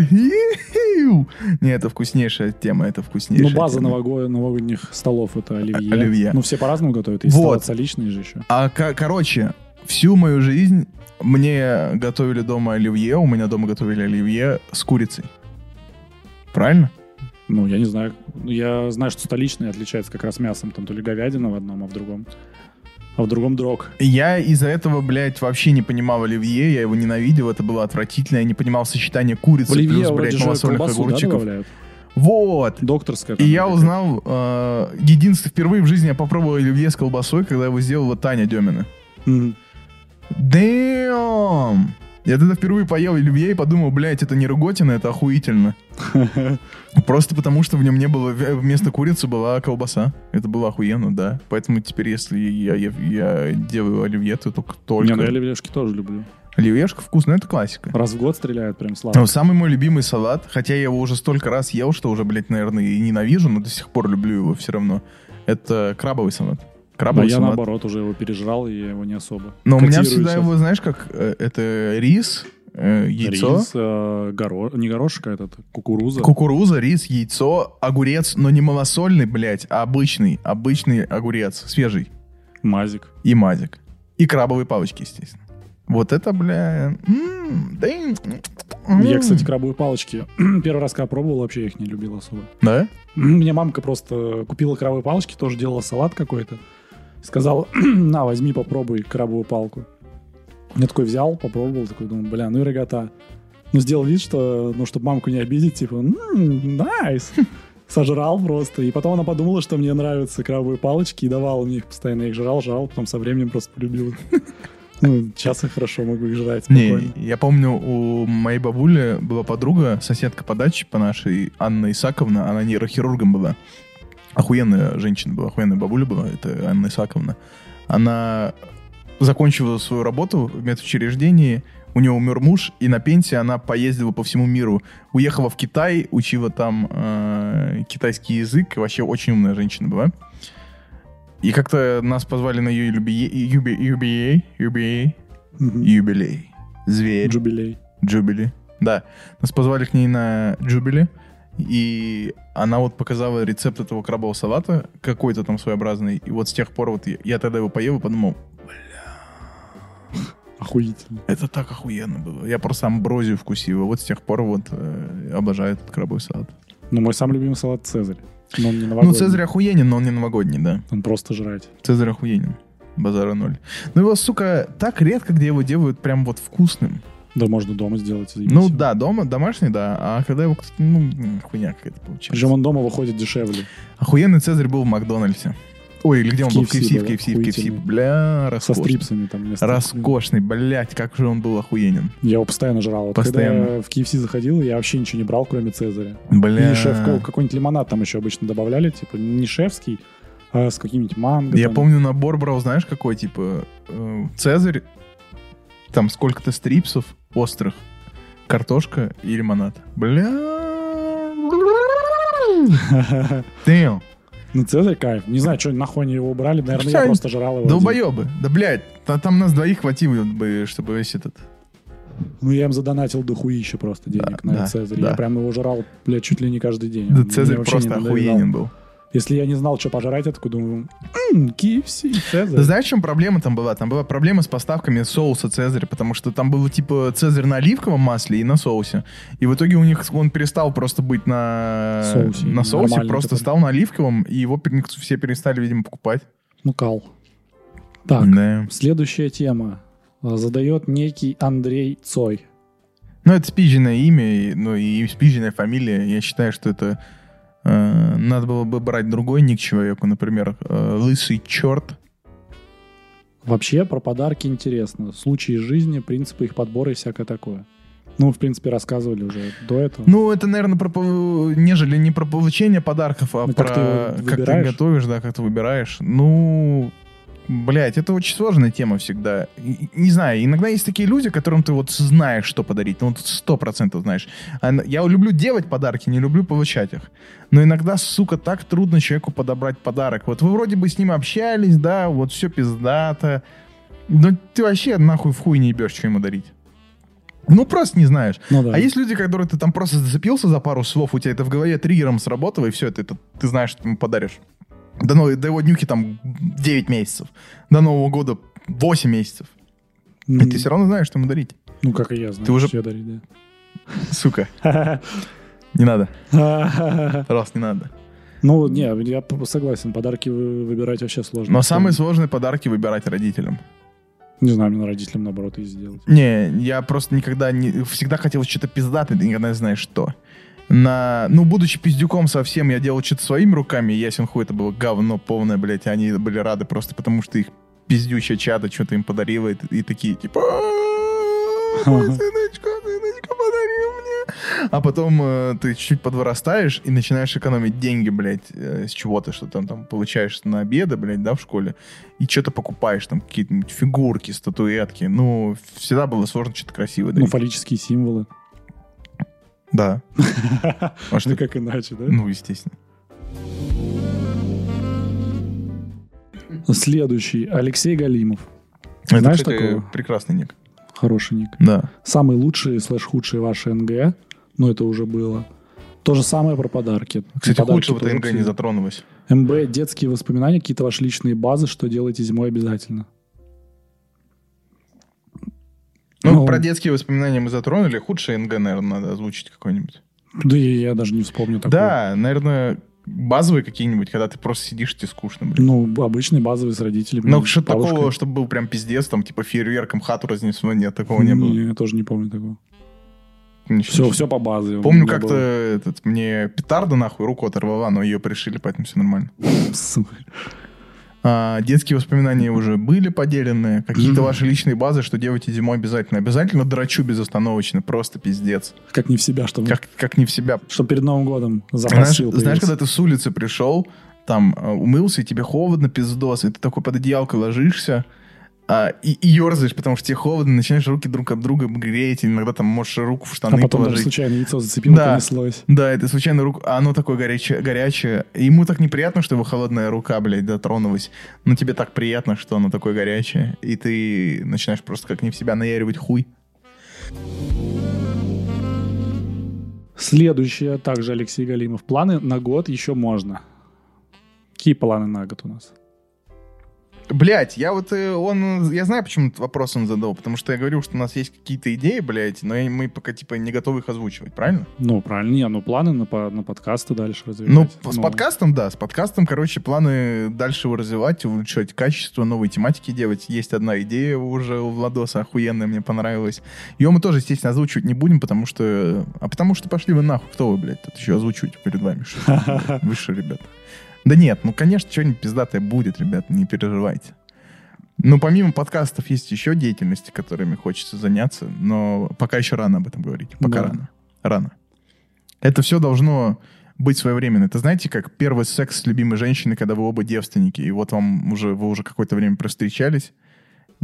Не, это вкуснейшая тема, это Ну, вкуснейшая база тема. нового- новогодних столов это оливье. Оливье. Ну, все по-разному готовят. Есть Вот. столичный же еще. А, ко- короче, всю мою жизнь мне готовили дома оливье, у меня дома готовили оливье с курицей. Правильно? Ну, я не знаю. Я знаю, что столичный отличается как раз мясом. Там то ли говядина в одном, а в другом. А в другом дрог. Я из-за этого, блядь, вообще не понимал оливье, я его ненавидел, это было отвратительно, я не понимал сочетание курицы оливье плюс, блядь, малосольных да, огурчиков. добавляют? вот! Докторская. И я узнал, э, единственное, впервые в жизни я попробовал оливье с колбасой, когда его сделала Таня Демина. Damn! Я тогда впервые поел оливье и подумал, блядь, это не рыготина, это охуительно. Просто потому, что в нем не было, вместо курицы была колбаса. Это было охуенно, да. Поэтому теперь, если я, я, я делаю оливье, то только... только... Не, ну я оливьешки тоже люблю. Оливьешка вкусная, это классика. Раз в год стреляют прям сладко. Ну, самый мой любимый салат, хотя я его уже столько раз ел, что уже, блядь, наверное, и ненавижу, но до сих пор люблю его все равно. Это крабовый салат. Крабовый А я салат. наоборот уже его пережрал, и я его не особо. Но у меня всегда сейчас. его, знаешь, как э, это рис, э, яйцо, Рис, э, горо- не горошек, а этот, кукуруза. кукуруза, рис, яйцо, огурец, но не малосольный, блядь, а обычный, обычный огурец, свежий. Мазик. И мазик. И крабовые палочки, естественно. Вот это, бля... м, да и- Я, кстати, крабовые палочки первый раз, когда пробовал, вообще их не любил особо. Да? Мне мамка просто купила крабовые палочки, тоже делала салат какой-то. Сказала, на, возьми, попробуй крабовую палку. Я такой взял, попробовал, такой думаю, бля, ну и рогота. Ну, сделал вид, что, ну, чтобы мамку не обидеть, типа, «М, найс. Сожрал просто. И потом она подумала, что мне нравятся крабовые палочки, и давала мне их постоянно. Я их жрал, жрал, потом со временем просто полюбил. Ну, сейчас я хорошо могу их жрать спокойно. Не, я помню, у моей бабули была подруга, соседка по даче по нашей, Анна Исаковна, она нейрохирургом была. Охуенная женщина была, охуенная бабуля была, это Анна Исаковна. Она закончила свою работу в медучреждении, у нее умер муж, и на пенсии она поездила по всему миру. Уехала в Китай, учила там э, китайский язык, вообще очень умная женщина была. И как-то нас позвали на ее юбилей, юбилей, юбилей, юбилей. Зверь. Джубилей. Джубили. Да. Нас позвали к ней на Джубили. И она вот показала рецепт этого крабового салата, какой-то там своеобразный. И вот с тех пор вот я, я тогда его поел и подумал, Охуительно. это так охуенно было. Я просто амброзию вкусил. Вот с тех пор вот э, обожаю этот крабовый салат. Ну, мой самый любимый салат Цезарь. Но он не новогодний. Ну, Цезарь охуенен, но он не новогодний, да. Он просто жрать. Цезарь охуенен. Базара ноль. Но его, сука, так редко, где его делают прям вот вкусным. Да, можно дома сделать. заебись. Ну да, дома, домашний, да. А когда его, ну, хуйня какая-то получается. Причем он дома выходит дешевле. Охуенный Цезарь был в Макдональдсе. Ой, или где он был? В KFC в KFC, в KFC. Бля, Со роскошный. стрипсами там вместо. Роскошный, блядь, как же он был охуенен. Я его постоянно жрал. Вот Постоянно. Когда в KFC заходил, я вообще ничего не брал, кроме Цезаря. Бля. И шеф какой-нибудь лимонад там еще обычно добавляли, типа не шефский, а с каким-нибудь манго. Я там. помню набор брал, знаешь, какой, типа, э, Цезарь, там сколько-то стрипсов острых, картошка и лимонад. Бля. Damn. Ну, Цезарь кайф. Не знаю, что нахуй они его убрали. Наверное, я просто жрал его. один. Долбоебы. Да, блядь, та- там нас двоих хватило бы, чтобы весь этот... Ну, я им задонатил дохуища просто денег Да, на да, Цезарь. да. Я прям его жрал, блядь, чуть ли не каждый день. Да, Цезарь просто охуенен был. Если я не знал, что пожрать, я такой думаю, «М, KFC, Цезарь. Знаешь, в чем проблема там была? Там была проблема с поставками соуса Цезаря, потому что там было типа Цезарь на оливковом масле и на соусе. И в итоге у них он перестал просто быть на Соусе, на соусе просто такой. стал на оливковом, и его все перестали, видимо, покупать. Ну, кал. Так, Да. следующая тема. А, Задает некий Андрей Цой. Ну, это спизженное имя, ну и спизженная фамилия. Я считаю, что это надо было бы брать другой ник человеку, например, э, лысый черт. Вообще про подарки интересно. Случаи из жизни, принципы их подбора и всякое такое. Ну, в принципе, рассказывали уже до этого. Ну, это, наверное, про, нежели не про получение подарков, а Ну, про как ты как ты готовишь, да, как ты выбираешь. Ну, блядь, это очень сложная тема всегда. И- Не знаю, иногда есть такие люди, которым ты вот знаешь, что подарить. Ну, вот сто процентов знаешь. А Я люблю делать подарки, не люблю получать их. Но иногда, сука, так трудно человеку подобрать подарок. Вот вы вроде бы с ним общались, да, вот все пиздато. Но ты вообще нахуй в хуй не ебешь, что ему дарить. Ну, просто не знаешь. Ну да. А есть люди, которые ты там просто зацепился за пару слов, у тебя это в голове триггером сработало, и все, это, это ты знаешь, что ты ему подаришь. До, новой- до его днюхи там 9 месяцев. До Нового года 8 месяцев. И ты все равно знаешь, что ему дарить. Ну, как и я знаю, Ты уже- что дарить, Сука, да. не надо. Раз, не надо. Ну, не, я согласен, подарки вы- выбирать вообще сложно. Но самые сложные подарки выбирать родителям. Не знаю, мне родителям, наоборот, их сделать. Не, я просто никогда не... Всегда хотел что-то пиздатое, ты никогда не знаешь что. На... Ну, будучи пиздюком совсем, я делал что-то своими руками, ясен хуй, это было говно полное, блядь, они были рады просто потому, что их пиздючая чада что-то им подарила, и, и такие, типа... мой сыночка, сыночка подарил мне. А потом э, ты чуть-чуть подвырастаешь и начинаешь экономить деньги, блядь, э, с чего-то, что там, там получаешь на обеды, блядь, да, в школе, и что-то покупаешь, там, какие-то фигурки, статуэтки. Ну, всегда было сложно что-то красивое. Ну, фаллические символы. Да. А Ну, как иначе, да? Ну, естественно. Следующий. Алексей Галимов. Это, Знаешь кстати, такого? прекрасный ник. Хороший ник. Да. Самый лучший слэш худший ваш НГ. Ну, это уже было. То же самое про подарки. Кстати, Подарки худшего тоже ТНГ не затронулось. МБ, детские воспоминания, какие-то ваши личные базы, что делаете зимой обязательно. Ну, Ну. про детские воспоминания мы затронули. Худшее НГ, наверное, надо озвучить какой-нибудь. Да я даже не вспомню такого. Да, наверное, базовые какие-нибудь, когда ты просто сидишь, тебе скучно, блин. Ну, обычный базовый с родителями. Ну, что такого, чтобы был прям пиздец, там, типа, фейерверком хату разнесло, нет, такого не было. Я тоже не помню такого. Ничего, Все, ничего. все по базе. Помню, как-то этот, мне петарда нахуй руку оторвала, но ее пришили, поэтому все нормально. А, детские воспоминания уже были поделены. Какие-то ваши личные базы, что делаете зимой обязательно. Обязательно драчу безостановочно, просто пиздец. Как не в себя, чтобы, Как, как не в себя. чтобы перед Новым годом запас Знаешь, знаешь, когда ты с улицы пришел, там э, умылся, и тебе холодно, пиздос, и ты такой под одеялко ложишься, а, и, и ерзаешь, потому что тебе холодно, начинаешь руки друг от друга греть, иногда там можешь руку в а штаны потом даже положить. случайно яйцо зацепило, Да. понеслось. Да, это случайно руку, а оно такое горячее, горячее. Ему так неприятно, что его холодная рука, блядь, дотронулась. Но тебе так приятно, что оно такое горячее. И ты начинаешь просто как не в себя наяривать хуй. Следующее, также Алексей Галимов. Планы на год еще можно. Какие планы на год у нас? Блять, я вот, э, он, я знаю, почему этот вопрос он задал, потому что я говорил, что у нас есть какие-то идеи, блядь, но мы пока, типа, не готовы их озвучивать, правильно? Ну, правильно, не, ну планы на, по- на подкасты дальше развивать. Ну, с подкастом, да, с подкастом, короче, планы дальше его развивать, улучшать качество, новые тематики делать. Есть одна идея уже у Владоса, охуенная, мне понравилась. Ее мы тоже, естественно, озвучивать не будем, потому что... А потому что пошли вы нахуй, кто вы, блядь, тут еще озвучивать перед вами? Выше, ребята. Да нет, ну, конечно, что-нибудь пиздатое будет, ребят, не переживайте. Ну, помимо подкастов есть еще деятельности, которыми хочется заняться, но пока еще рано об этом говорить. Пока Да. рано. Рано. Это все должно быть своевременно. Это знаете, как первый секс с любимой женщиной, когда вы оба девственники, и вот вам уже, вы уже какое-то время простречались,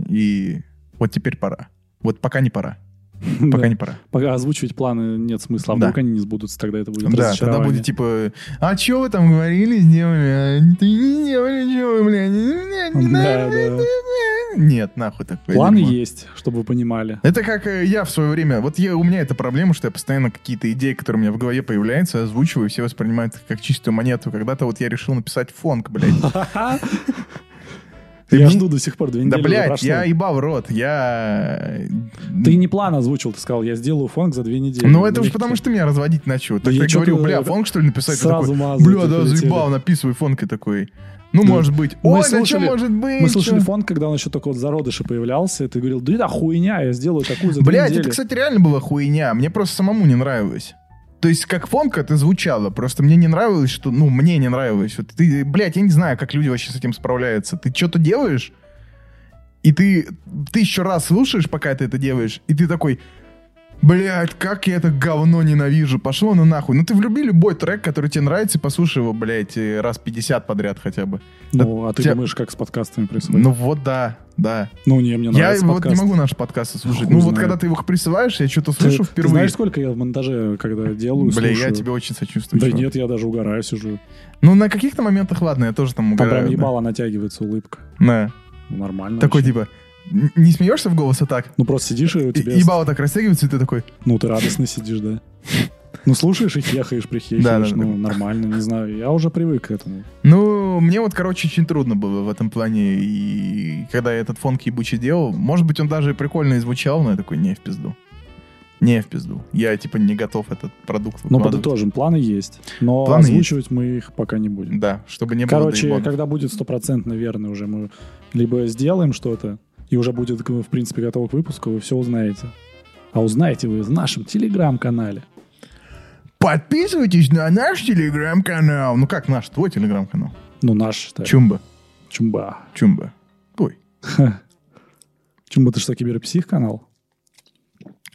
и вот теперь пора. Вот пока не пора. Пока не пора. Пока озвучивать планы нет смысла, а вдруг они не сбудутся, тогда это будет Да, тогда будет типа, а что вы там говорили, сделали? А ты не сделали, что вы, блядь? Не, не Да, надо, да. не, не». Нет, нахуй такое дерьмо. есть, чтобы вы понимали. Это как э, я в свое время. Вот я, у меня эта проблема, что я постоянно какие-то идеи, которые у меня в голове появляются, озвучиваю, и все воспринимают их как чистую монету. Когда-то вот я решил написать фонк, блядь. Я жду до сих пор, две Да, недели уже блядь, я ебал в рот. Я... Ты не план озвучил, ты сказал, я сделаю фонг за две недели. Ну, это уж Легкий. потому, что меня разводить начал. Так я говорю, бля, фонк, что ли, написать? Сразу Бля, да, заебал, написывай фонк. И такой, ну, Да. может быть. Мы Ой, да что слушали- может быть? Мы слушали чё?» фонд, когда он еще только вот зародыши появлялся, и ты говорил, да это хуйня, я сделаю такую за две Блядь, недели. это, кстати, реально была хуйня. Мне просто самому не нравилось. То есть, как фонка это звучало, просто мне не нравилось, что, ну, мне не нравилось. Вот ты, блядь, я не знаю, как люди вообще с этим справляются. Ты что-то делаешь, и ты тысячу раз слушаешь, пока ты это делаешь, и ты такой, блядь, как я это говно ненавижу, пошло на нахуй. Ну, ты влюби любой трек, который тебе нравится, и послушай его, блядь, э, раз 50 подряд хотя бы. Ну, а ты Тебя- думаешь, как с подкастами происходит? Ну, вот да, да. Ну, не, мне Я нравится вот не подкаст. могу наши подкасты слушать. Хуй ну, вот знает. когда ты его присылаешь, я что-то Ты- слышу ты впервые. знаешь, сколько я в монтаже, когда делаю, Бля, я слушаю? тебе очень сочувствую. Да чувак. нет, я даже угораю, сижу. Ну, на каких-то моментах, ладно, я тоже там Там угораю. прям да. ебало натягивается улыбка. Да. Нормально. Такой, вообще. типа, не смеешься в голос, а так? Ну, просто сидишь, и у тебя... Ебало так растягивается, и ты такой, Ну, ты радостно сидишь, да. Ну, слушаешь и хехаешь, прихехаешь. Да, да, да. ну, нормально, не знаю. Я уже привык к этому. ну, мне вот, короче, очень трудно было в этом плане. И когда я этот фон ебучий делал, может быть, он даже прикольно и звучал, но я такой, не в пизду. Не в пизду. Я, типа, не готов этот продукт выкладывать. подытожим, планы есть. Но Планы озвучивать мы их пока не будем. Да, чтобы не было Короче, когда будет стопроцентно верно уже, мы либо сделаем что-то, и уже будет, в принципе, готово к выпуску, вы все узнаете. А узнаете вы в нашем телеграм-канале. Подписывайтесь на наш телеграм-канал. Ну как наш? Твой телеграм-канал. Ну, наш, считай. Чумба. Чумба. Чумба. Ой. Чумба, ты что, киберпсих канал?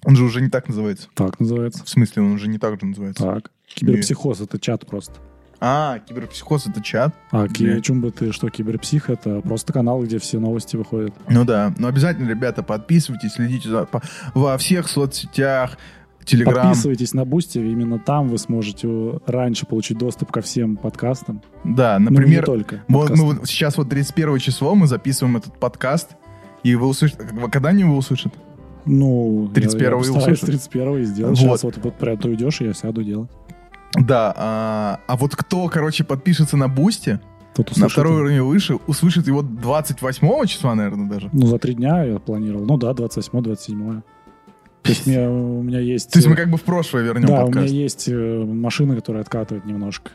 Он же уже не так называется. Так называется. В смысле, он уже не так же называется. Так. Киберпсихоз — это чат просто. А, киберпсихоз — это чат? А ки- чумба ты что, киберпсих — это просто канал, где все новости выходят. Ну да. Но обязательно, ребята, подписывайтесь, следите за, по- во всех соцсетях, Телеграм. Подписывайтесь на Boosty, именно там вы сможете э, раньше получить доступ ко всем подкастам. Да, Ну, не например, только. подкастам. ну, вот сейчас вот 31 число мы записываем этот подкаст, и вы услышите... Когда они его услышат? Ну, 31-го я, я и услышат. 31 и сделать. Вот. Сейчас вот, вот прям ты уйдешь, и я сяду делать. Да, а, а вот кто, короче, подпишется на Boosty, Тут на второй уровень выше, услышит его 28 числа, наверное, даже. Ну, за три дня я планировал. Ну да, 28-27. То есть мне- у меня есть... То есть мы э, как бы в прошлое вернем Да, у меня подкаст. есть э, машина, которая откатывает немножко.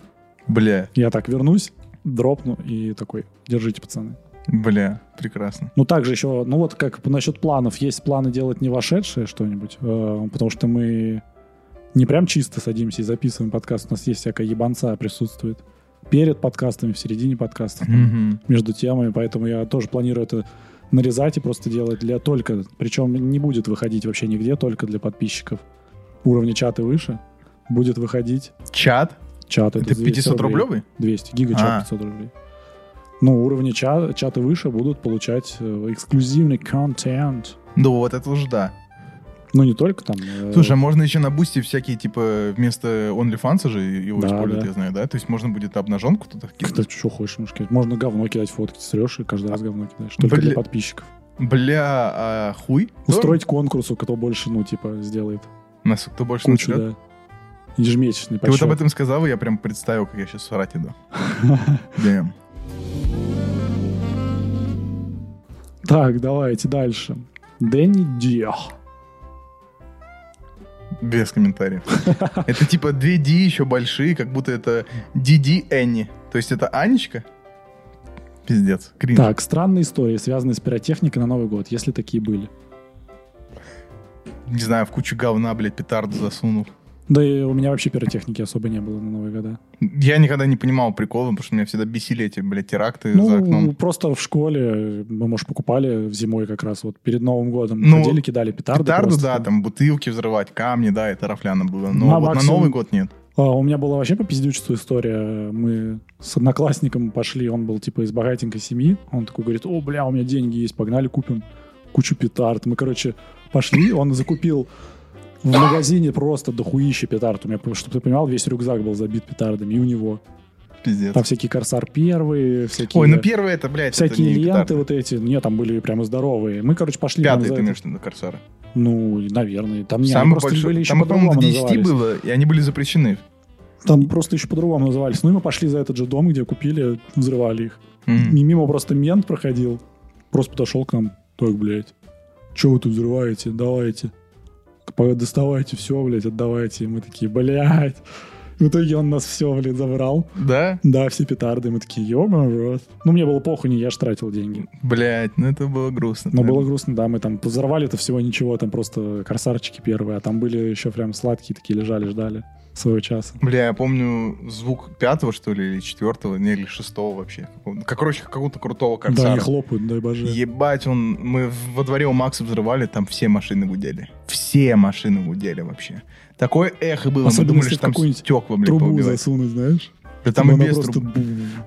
Бля, Я так вернусь, дропну и такой, держите, пацаны. бля, прекрасно. Ну, также еще, ну вот как насчет планов. Есть планы делать не вошедшее что-нибудь, э, потому что мы не прям чисто садимся и записываем подкаст. У нас есть всякая ебанца присутствует. Перед подкастами, в середине подкастов, Мгм. между темами. Поэтому я тоже планирую это нарезать и просто делать для только... Причем не будет выходить вообще нигде, только для подписчиков. Уровня чата выше. Будет выходить Чат? чат. Это 200 500 рублевый? 200, гигачат А. 500 рублей. Ну, уровни ча- чата выше будут получать э, эксклюзивный контент. Ну вот это уже да. Ну, не только там. э, Слушай, а можно еще на бусте всякие, типа, вместо OnlyFans же его Да, использовать, да. я знаю, да? То есть можно будет обнаженку туда Ты кидать? что хочешь, можешь кидать. Можно говно кидать, фотки срешь и каждый раз говно кидаешь. Только Бля. для подписчиков. Бля, а хуй? Устроить конкурс, у кто больше, ну, типа, сделает Нас кто больше кучу, насрет? да. Ежемесячный Ты вот об этом сказал, и я прям представил, как я сейчас срать иду. Так, давайте дальше. Дэнни Дио. Без комментариев. Это типа две D еще большие, как будто это Диди Энни. То есть это Анечка? Пиздец. Кринж. Так, странные истории, связанные с пиротехникой на Новый год, если такие были. Не знаю, в кучу говна, блядь, петарду засунул. Да и у меня вообще пиротехники особо не было на Новые года. Я никогда не понимал прикола, потому что меня всегда бесили эти, блядь, теракты Ну, за окном. просто в школе мы, может, покупали в зимой как раз вот перед Новым годом. Ну, ходили, кидали петарды. Петарду, просто да, там бутылки взрывать, камни, да, это рафляно было. Но Ну, а вот на максимум- Новый год нет. А, у меня была вообще по пиздючеству история. Мы с одноклассником пошли, он был типа из богатенькой семьи. Он такой говорит, о, бля, у меня деньги есть, погнали купим кучу петард. Мы, короче, пошли, он закупил в магазине просто дохуище петард. У меня, чтобы ты понимал, весь рюкзак был забит петардами, и у него. Пиздец. Там всякие Корсар первые, всякие... Ой, ну первое это, блядь, это Всякие не ленты петарды. вот эти, нет, там были прямо здоровые. Мы, короче, пошли... Пятый, ты это. имеешь в виду, Корсара. Ну, наверное. Там не, Самый просто большой. были еще Там, по-моему, по-другому до 10 назывались. было, и они были запрещены. Там просто еще по-другому назывались. Ну и мы пошли за этот же дом, где купили, взрывали их. М. И мимо просто мент проходил. Просто подошел к нам. Так, блядь, что вы тут взрываете? Давайте. Доставайте все, блядь, отдавайте. И мы такие, блядь. В итоге он нас все, блядь, забрал. Да? Да, все петарды. Мы такие, ё рот. Ну, мне было похуй, не я ж тратил деньги. Блядь, ну это было грустно. Но да. было грустно, да, мы там взорвали-то всего ничего, там просто корсарчики первые, а там были еще прям сладкие такие лежали, ждали своего часа. Бля, я помню звук пятого, что ли, или четвертого, не, или шестого вообще. Как, короче, какого-то крутого Да, корсара. они хлопают, дай боже. Ебать, он, мы во дворе у Макса взрывали, там все машины гудели. Все машины гудели вообще. Такое эхо было, мы Особенно, думали, если что там стекла, блядь, Трубу поубивать. засунуть, знаешь? Да там и без просто труб.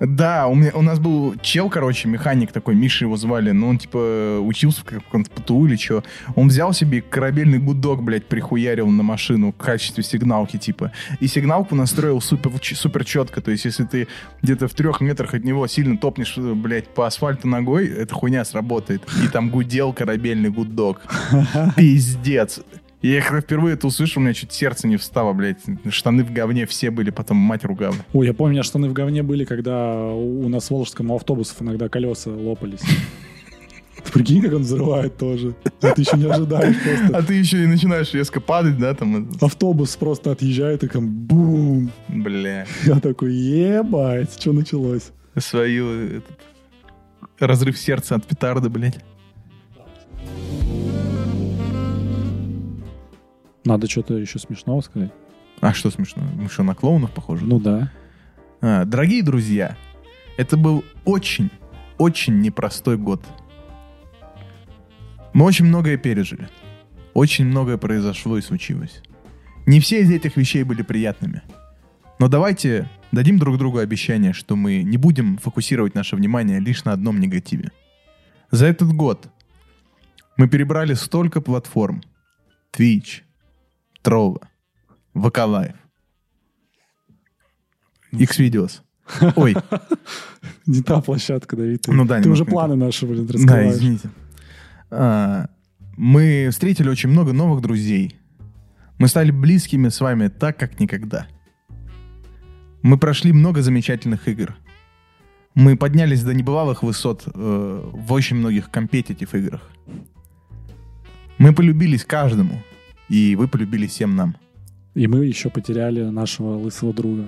Да, у, меня, у нас был чел, короче, механик такой, Миша его звали, но он, типа, учился в каком-то ПТУ или что. Он взял себе корабельный гудок, блядь, прихуярил на машину в качестве сигналки, типа. И сигналку настроил супер, супер четко, то есть если ты где-то в трех метрах от него сильно топнешь, э, блядь, по асфальту ногой, эта хуйня сработает. И там гудел корабельный гудок. Пиздец. Я когда впервые это услышал, у меня чуть сердце не встало, блядь. Штаны в говне все были, потом мать ругала. Ой, я помню, у меня штаны в говне были, когда у нас в Волжском у автобусов иногда колеса лопались. Ты прикинь, как он взрывает тоже. А ты еще не ожидаешь просто. А ты еще и начинаешь резко падать, да, там? Автобус просто отъезжает и там бум. Бля, Я такой, ебать, что началось? свою этот, разрыв сердца от петарды, блядь. Надо что-то еще смешного сказать. А что смешно? Мы что, на клоунов похожи? Ну да. А, дорогие друзья, это был очень, очень непростой год. Мы очень многое пережили. очень многое произошло и случилось. Не все из этих вещей были приятными. Но давайте дадим друг другу обещание, что мы не будем фокусировать наше внимание лишь на одном негативе. За этот год мы перебрали столько платформ. Twitch, Trovo, VK X-Videos. Ой, Не та площадка, Давид. Ну да, ты уже планы наши, блин, да, раскрываешь. извините. А, мы встретили очень много новых друзей. Мы стали близкими с вами так, как никогда. Мы прошли много замечательных игр. Мы поднялись до небывалых высот э, в очень многих компетитив играх. Мы полюбились каждому, и вы полюбились всем нам. И мы еще потеряли нашего лысого друга.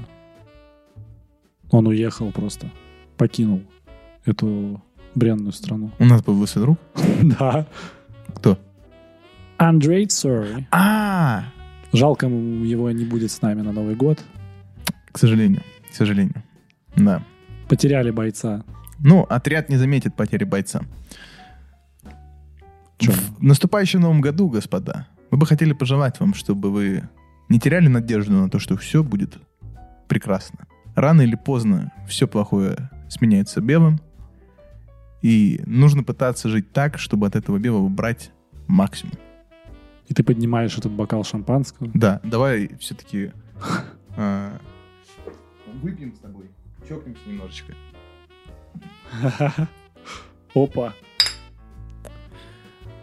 Он уехал просто. Покинул эту бренную страну. У нас был лысый друг. Да. Кто? Андрей Сори. А, Жалко, его не будет с нами на Новый год. к сожалению, к сожалению. Да. Потеряли бойца. Ну, отряд не заметит потери бойца. В наступающем новом году, господа, мы бы хотели пожелать вам, чтобы вы не теряли надежду на то, что все будет прекрасно. Рано или поздно все плохое сменяется белым, и нужно пытаться жить так, чтобы от этого белого брать максимум. И ты поднимаешь этот бокал шампанского. Да, давай все-таки выпьем с тобой, чокнемся немножечко. Опа.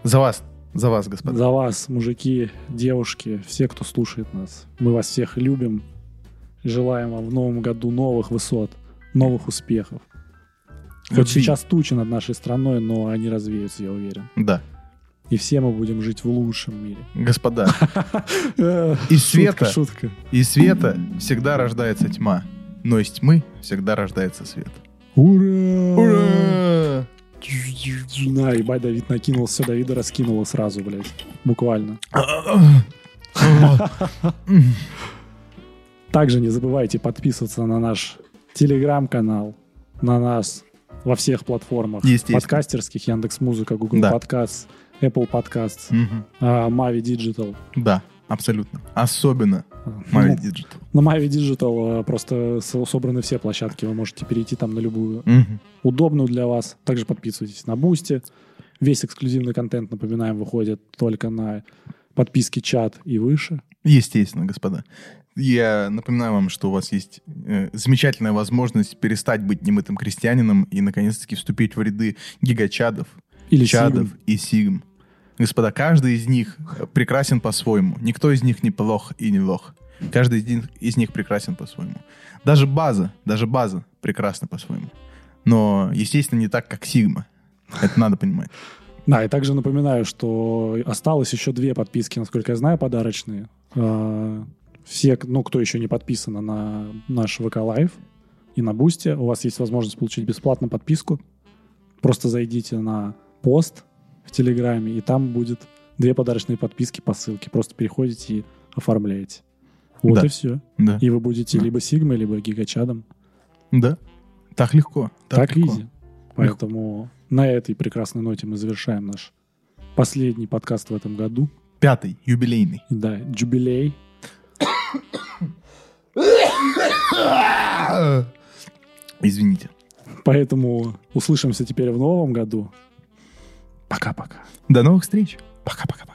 За вас, за вас, господа. За вас, мужики, девушки, все, кто слушает нас. Мы вас всех любим. Желаем вам в новом году новых высот, новых успехов. Хоть Любви. сейчас тучи над нашей страной, но они развеются, я уверен. Да, И все мы будем жить в лучшем мире. господа, Из шутка, света. Шутка. из света всегда рождается тьма, но из тьмы всегда рождается свет. Ура! Ура! На, ебать, Давид накинул, все, Давида раскинуло сразу, блядь. Буквально. Также не забывайте подписываться на наш телеграм-канал, на нас во всех платформах. Подкастерских, Яндекс Музыка, Google Да. Подкаст, Apple Подкаст, Мгм. Мави Digital. Да, абсолютно. Особенно Ну, Mavi Digital. На Mavi Digital э, просто со- собраны все площадки, вы можете перейти там на любую Мгм. удобную для вас. Также подписывайтесь на Boosty. Весь эксклюзивный контент, напоминаем, выходит только на подписке чат и выше. Естественно, господа. Я напоминаю вам, что у вас есть э, замечательная возможность перестать быть немытым крестьянином и наконец-таки вступить в ряды гигачадов, Или чадов Сигм. и сигм. Господа, каждый из них прекрасен по-своему. Никто из них не плох и не лох. Каждый из них, прекрасен по-своему. Даже база, даже база прекрасна по-своему. Но, естественно, не так, как сигма. Это надо понимать. Да, и также напоминаю, что осталось еще две подписки, насколько я знаю, подарочные. А, Все, ну, кто еще не подписан на наш VK Live и на Boosty, у вас есть возможность получить бесплатно подписку. Просто зайдите на пост в Телеграме, и там будет две подарочные подписки по ссылке. Просто переходите и оформляете. Вот Да. и все. Да. И вы будете Да. либо Сигмой, либо Гигачадом. Да. Так легко. Так, Так, легко. изи. Поэтому на этой прекрасной ноте мы завершаем наш последний подкаст в этом году. Пятый, юбилейный. Да, джубилей. Извините. Поэтому услышимся теперь в новом году. Пока-пока. До новых встреч. Пока-пока.